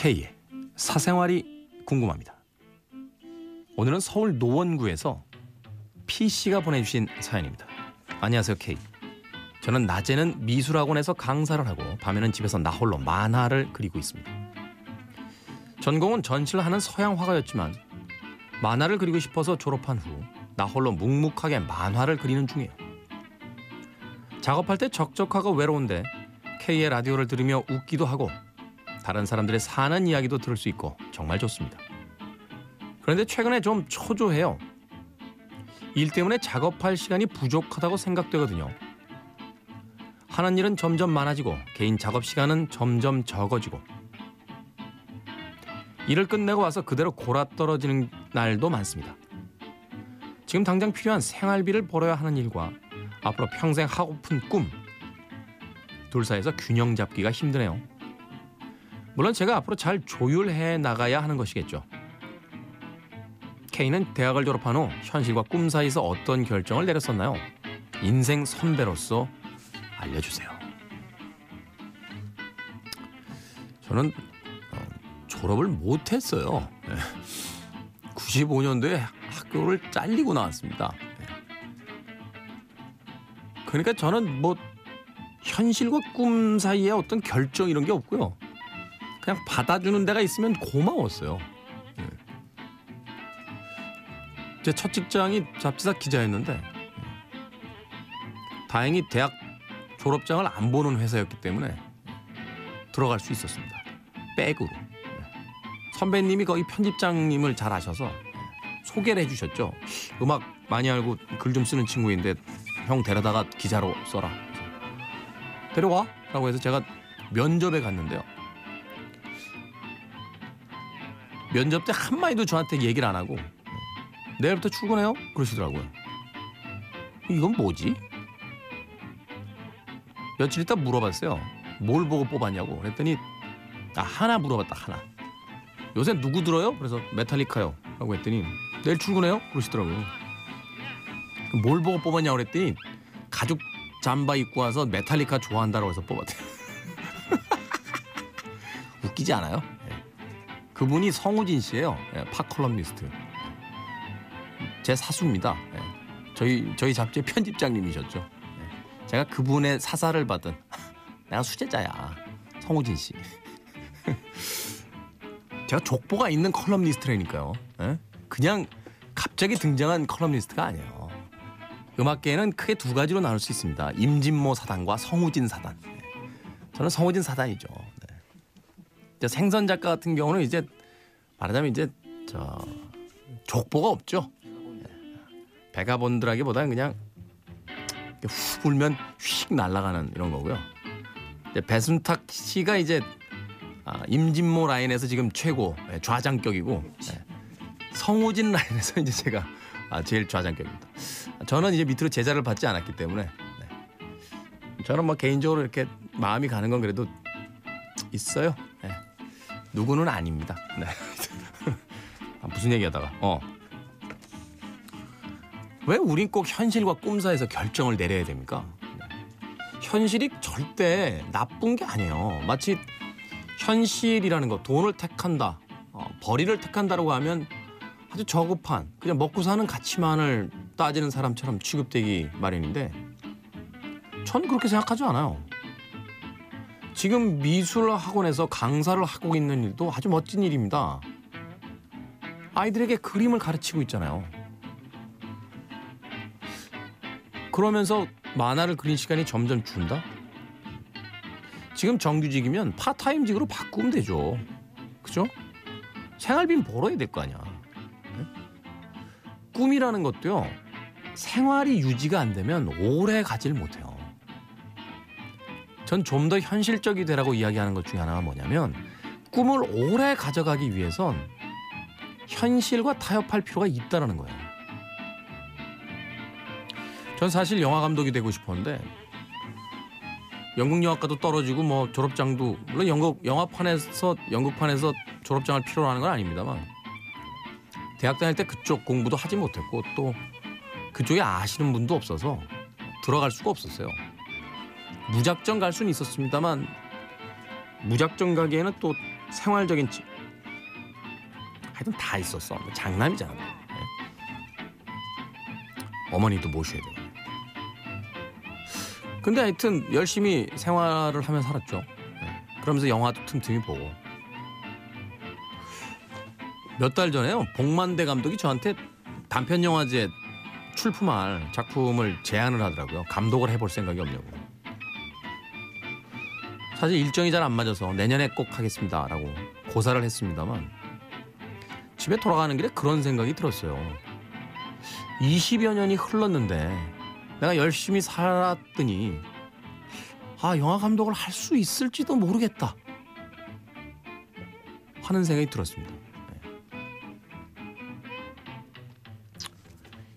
K의 사생활이 궁금합니다. 오늘은 서울 노원구에서 P씨가 보내주신 사연입니다. 안녕하세요 K. 저는 낮에는 미술학원에서 강사를 하고 밤에는 집에서 나홀로 만화를 그리고 있습니다. 전공은 전시를 하는 서양 화가였지만 만화를 그리고 싶어서 졸업한 후 나홀로 묵묵하게 만화를 그리는 중이에요. 작업할 때 적적하고 외로운데 K의 라디오를 들으며 웃기도 하고 다른 사람들의 사는 이야기도 들을 수 있고 정말 좋습니다. 그런데 최근에 좀 초조해요. 일 때문에 작업할 시간이 부족하다고 생각되거든요. 하는 일은 점점 많아지고 개인 작업 시간은 점점 적어지고 일을 끝내고 와서 그대로 골아 떨어지는 날도 많습니다. 지금 당장 필요한 생활비를 벌어야 하는 일과 앞으로 평생 하고픈 꿈. 둘 사이에서 균형 잡기가 힘드네요. 물론 제가 앞으로 잘 조율해 나가야 하는 것이겠죠. K는 대학을 졸업한 후 현실과 꿈 사이에서 어떤 결정을 내렸었나요? 인생 선배로서 알려주세요. 저는 어, 졸업을 못했어요. 95년도에 학교를 잘리고 나왔습니다. 그러니까 저는 뭐 현실과 꿈 사이에 어떤 결정 이런 게 없고요. 그냥 받아주는 데가 있으면 고마웠어요. 제첫 직장이 잡지사 기자였는데 다행히 대학 졸업장을 안 보는 회사였기 때문에 들어갈 수 있었습니다. 백으로. 선배님이 거기 편집장님을 잘 아셔서 소개를 해주셨죠. 음악 많이 알고 글 좀 쓰는 친구인데 형 데려다가 기자로 써라. 데려와 라고 해서 제가 면접에 갔는데요. 면접 때 한마디도 저한테 얘기를 안 하고 내일부터 출근해요? 그러시더라고요. 이건 뭐지? 며칠 있다 물어봤어요. 뭘 보고 뽑았냐고. 그랬더니 아 하나 물어봤다 하나. 요새 누구 들어요? 그래서 메탈리카요. 라고 했더니 내일 출근해요? 그러시더라고요. 뭘 보고 뽑았냐고 그랬더니 가죽 잠바 입고 와서 메탈리카 좋아한다고 해서 뽑았대요. 웃기지 않아요? 네. 그분이 성우진 씨예요. 네, 팝컬럼니스트. 제 사수입니다. 네. 저희 저희 잡지 편집장님이셨죠. 제가 그분의 사사를 받은 내가 수제자야. 성우진 씨. 제가 족보가 있는 컬럼니스트라니까요. 그냥 갑자기 등장한 컬럼니스트가 아니에요. 음악계에는 크게 두 가지로 나눌 수 있습니다. 임진모 사단과 성우진 사단. 저는 성우진 사단이죠. 네. 생선 작가 같은 경우는 이제 말하자면 이제 저 족보가 없죠. 네. 베가본드라기보다는 그냥 후 불면 휙 날아가는 이런 거고요. 배순탁 씨가 이제 아, 임진모 라인에서 지금 최고 네, 좌장격이고 네. 성우진 라인에서 이제 제가 아, 제일 좌장격입니다. 저는 이제 밑으로 제자를 받지 않았기 때문에 네. 저는 뭐 개인적으로 이렇게 마음이 가는 건 그래도 있어요. 네. 누구는 아닙니다. 네. 아, 무슨 얘기하다가 어. 왜 우린 꼭 현실과 꿈 사이에서 결정을 내려야 됩니까? 네. 현실이 절대 나쁜 게 아니에요. 마치 현실이라는 거 돈을 택한다, 어, 벌이를 택한다라고 하면 아주 저급한 그냥 먹고 사는 가치만을 따지는 사람처럼 취급되기 마련인데 전 그렇게 생각하지 않아요. 지금 미술 학원에서 강사를 하고 있는 일도 아주 멋진 일입니다. 아이들에게 그림을 가르치고 있잖아요. 그러면서 만화를 그린 시간이 점점 준다? 지금 정규직이면 파타임직으로 바꾸면 되죠. 그죠? 생활비는 벌어야 될 거 아니야. 네? 꿈이라는 것도요. 생활이 유지가 안 되면 오래 가질 못해요. 전 좀 더 현실적이 되라고 이야기하는 것 중에 하나가 뭐냐면 꿈을 오래 가져가기 위해선 현실과 타협할 필요가 있다라는 거예요. 전 사실 영화 감독이 되고 싶었는데 연극 영화과도 떨어지고 뭐 졸업장도 물론 연극 영화판에서 연극판에서 졸업장을 필요로 하는 건 아닙니다만 대학 다닐 때 그쪽 공부도 하지 못했고 또 그쪽에 아시는 분도 없어서 들어갈 수가 없었어요. 무작정 갈 수는 있었습니다만 무작정 가기에는 또 생활적인 지 하여튼 다 있었어. 뭐 장남이잖아. 네. 어머니도 모셔야 되고. 근데 하여튼 열심히 생활을 하며 살았죠. 네. 그러면서 영화도 틈틈이 보고. 몇 달 전에요. 복만대 감독이 저한테 단편 영화제 출품할 작품을 제안을 하더라고요. 감독을 해볼 생각이 없냐고. 사실 일정이 잘 안 맞아서 내년에 꼭 하겠습니다 라고 고사를 했습니다만 집에 돌아가는 길에 그런 생각이 들었어요. 20여 년이 흘렀는데 내가 열심히 살았더니 아 영화 감독을 할 수 있을지도 모르겠다 하는 생각이 들었습니다. 네.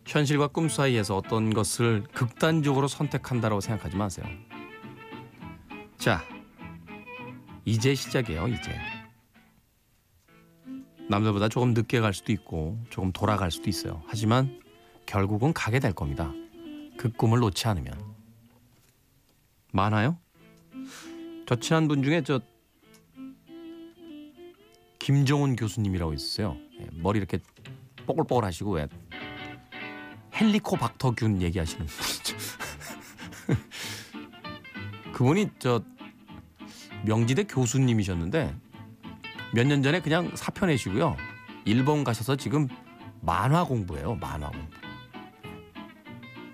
현실과 꿈 사이에서 어떤 것을 극단적으로 선택한다고 생각하지 마세요. 자, 이제 시작이에요, 이제. 남들보다 조금 늦게 갈 수도 있고 조금 돌아갈 수도 있어요. 하지만 결국은 가게 될 겁니다. 그 꿈을 놓지 않으면. 많아요? 저 친한 분 중에 저 김종훈 교수님이라고 있어요. 예, 머리 이렇게 뽀글뽀글 하시고 왜 헬리코박터균 얘기하시는 분이죠. 그분이 저 명지대 교수님이셨는데 몇 년 전에 그냥 사표 내시고요. 일본 가셔서 지금 만화 공부해요. 만화 공부.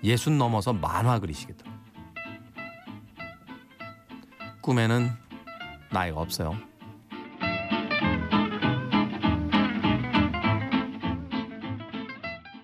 예순 넘어서 만화 그리시겠다. 꿈에는 나이가 없어요.